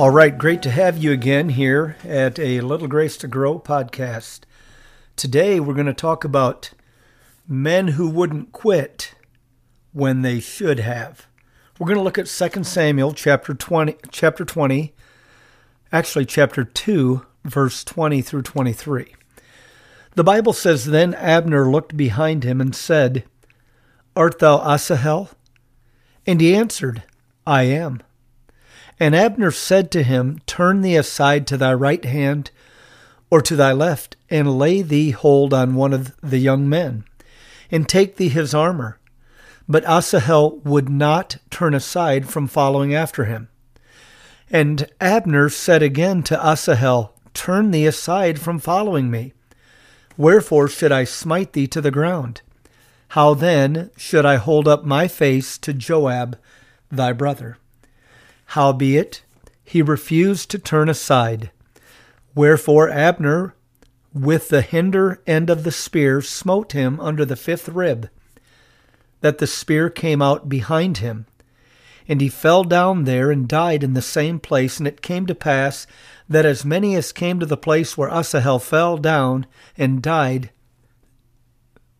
All right, great to have you again here at a Little Grace to Grow podcast. Today we're going to talk about men who wouldn't quit when they should have. We're going to look at 2 Samuel chapter 20 chapter 20 actually chapter 2 verse 20 through 23. The Bible says then Abner looked behind him and said, Art thou Asahel? And he answered, I am. And Abner said to him, Turn thee aside to thy right hand or to thy left, and lay thee hold on one of the young men, and take thee his armor. But Asahel would not turn aside from following after him. And Abner said again to Asahel, Turn thee aside from following me. Wherefore should I smite thee to the ground? How then should I hold up my face to Joab thy brother? Howbeit, he refused to turn aside. Wherefore Abner, with the hinder end of the spear, smote him under the fifth rib, that the spear came out behind him. And he fell down there and died in the same place. And it came to pass that as many as came to the place where Asahel fell down and died,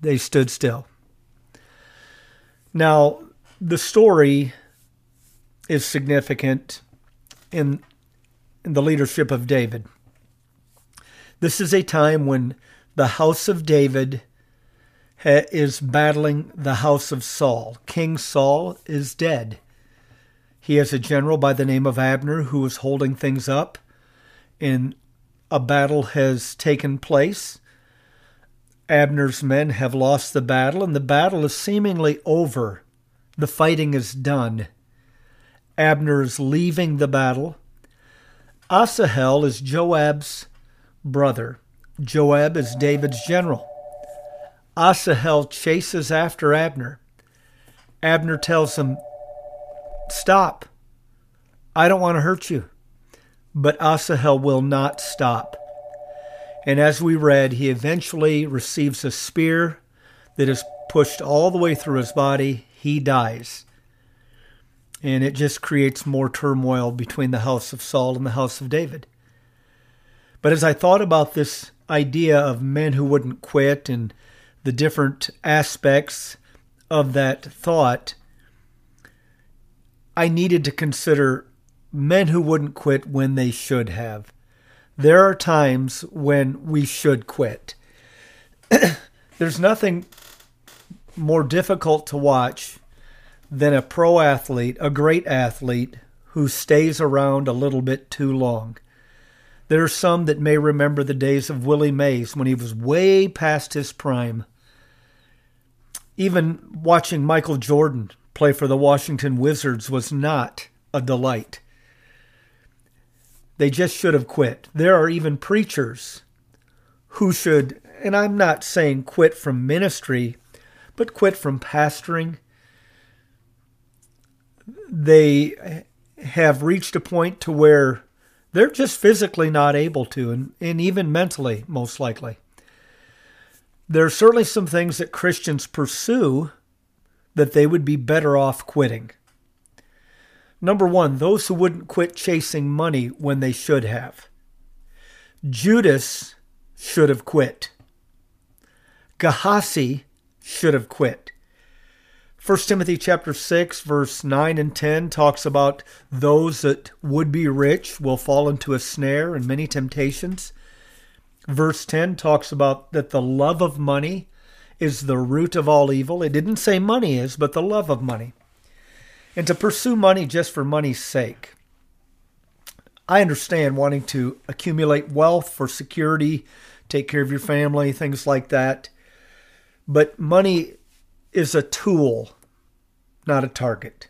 they stood still. Now, the story is significant in, in the leadership of David. This is a time when the house of David ha- is battling the house of Saul. King Saul is dead. He has a general by the name of Abner who is holding things up, and a battle has taken place. Abner's men have lost the battle, and the battle is seemingly over. The fighting is done. Abner is leaving the battle. Asahel is Joab's brother. Joab is David's general. Asahel chases after Abner. Abner tells him, Stop. I don't want to hurt you. But Asahel will not stop. And as we read, he eventually receives a spear that is pushed all the way through his body. He dies and it just creates more turmoil between the house of Saul and the house of David. But as I thought about this idea of men who wouldn't quit and the different aspects of that thought, I needed to consider men who wouldn't quit when they should have. There are times when we should quit. There's nothing more difficult to watch than a pro athlete, a great athlete, who stays around a little bit too long. There are some that may remember the days of Willie Mays when he was way past his prime. Even watching Michael Jordan play for the Washington Wizards was not a delight. They just should have quit. There are even preachers who should, and I'm not saying quit from ministry, but quit from pastoring they have reached a point to where they're just physically not able to, and, and even mentally, most likely. There are certainly some things that Christians pursue that they would be better off quitting. Number one, those who wouldn't quit chasing money when they should have. Judas should have quit. Gehazi should have quit. 1 Timothy chapter 6 verse 9 and 10 talks about those that would be rich will fall into a snare and many temptations. Verse 10 talks about that the love of money is the root of all evil. It didn't say money is, but the love of money. And to pursue money just for money's sake. I understand wanting to accumulate wealth for security, take care of your family, things like that. But money is a tool, not a target.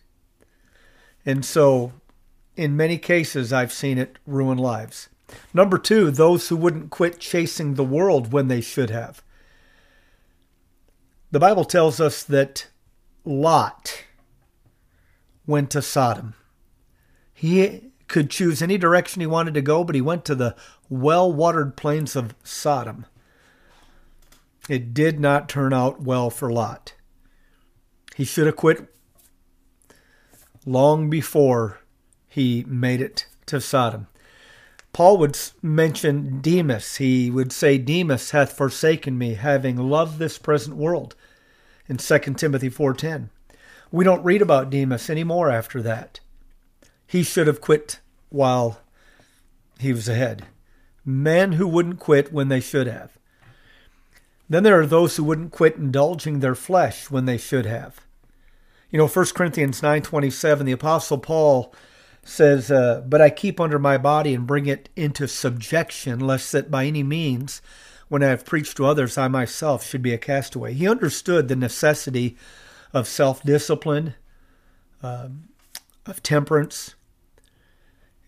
And so, in many cases, I've seen it ruin lives. Number two, those who wouldn't quit chasing the world when they should have. The Bible tells us that Lot went to Sodom. He could choose any direction he wanted to go, but he went to the well watered plains of Sodom. It did not turn out well for Lot. He should have quit long before he made it to Sodom. Paul would mention Demas. He would say, Demas hath forsaken me, having loved this present world in 2 Timothy 4.10. We don't read about Demas anymore after that. He should have quit while he was ahead. Men who wouldn't quit when they should have. Then there are those who wouldn't quit indulging their flesh when they should have. You know, 1 Corinthians 9:27, the apostle Paul says, uh, "But I keep under my body and bring it into subjection, lest that by any means, when I have preached to others, I myself should be a castaway." He understood the necessity of self-discipline, um, of temperance.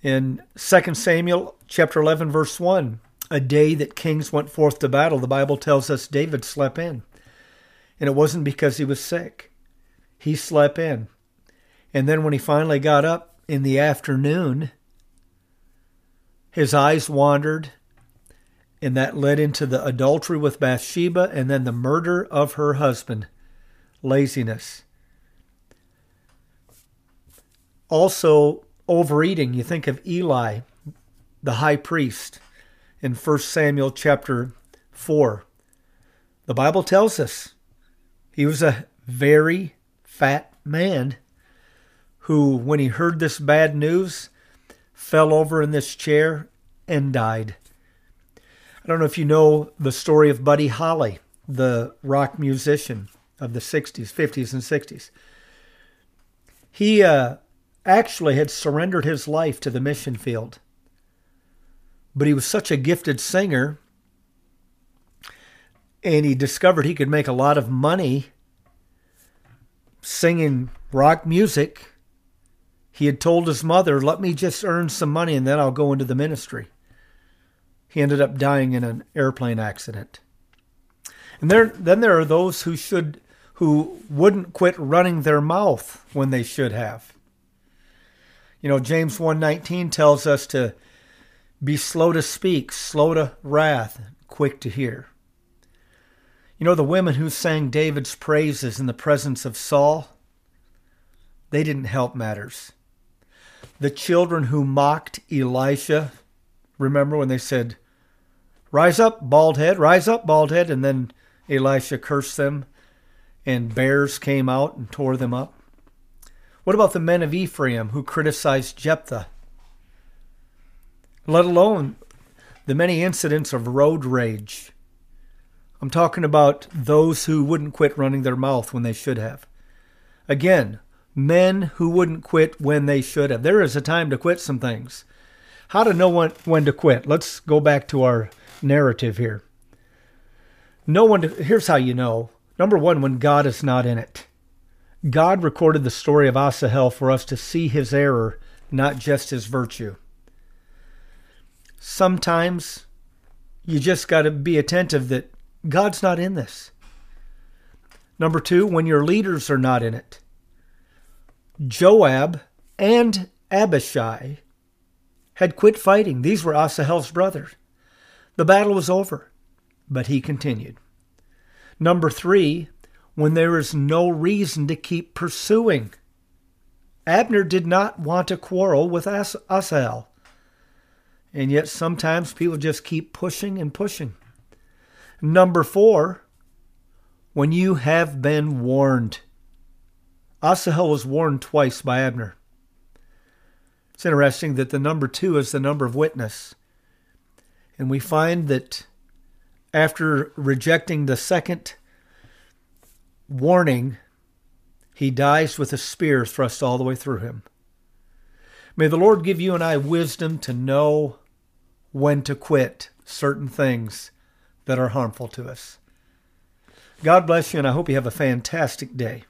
In 2 Samuel chapter 11, verse 1, a day that kings went forth to battle, the Bible tells us David slept in. And it wasn't because he was sick. He slept in. And then when he finally got up in the afternoon, his eyes wandered, and that led into the adultery with Bathsheba and then the murder of her husband. Laziness. Also, overeating. You think of Eli, the high priest in 1 Samuel chapter 4. The Bible tells us he was a very fat man who, when he heard this bad news, fell over in this chair and died. I don't know if you know the story of Buddy Holly, the rock musician of the 60s, 50s, and 60s. He uh, actually had surrendered his life to the mission field but he was such a gifted singer and he discovered he could make a lot of money singing rock music. He had told his mother, Let me just earn some money and then I'll go into the ministry. He ended up dying in an airplane accident. And there, then there are those who should who wouldn't quit running their mouth when they should have. You know, James 1:19 tells us to be slow to speak, slow to wrath, quick to hear. You know, the women who sang David's praises in the presence of Saul, they didn't help matters. The children who mocked Elisha, remember when they said, Rise up, bald head, rise up, bald head, and then Elisha cursed them, and bears came out and tore them up? What about the men of Ephraim who criticized Jephthah? Let alone the many incidents of road rage. I'm talking about those who wouldn't quit running their mouth when they should have. Again, men who wouldn't quit when they should have. There is a time to quit some things. How to know when, when to quit? Let's go back to our narrative here. No one. Here's how you know. Number one, when God is not in it. God recorded the story of Asahel for us to see his error, not just his virtue sometimes you just got to be attentive that God's not in this. Number two, when your leaders are not in it. Joab and Abishai had quit fighting. These were Asahel's brothers. The battle was over, but he continued. Number three, when there is no reason to keep pursuing. Abner did not want to quarrel with As- Asahel. And yet sometimes people just keep pushing and pushing. Number four, when you have been warned. Asahel was warned twice by Abner. It's interesting that the number two is the number of witness. And we find that after rejecting the second warning, he dies with a spear thrust all the way through him. May the Lord give you and I wisdom to know when to quit certain things that are harmful to us. God bless you, and I hope you have a fantastic day.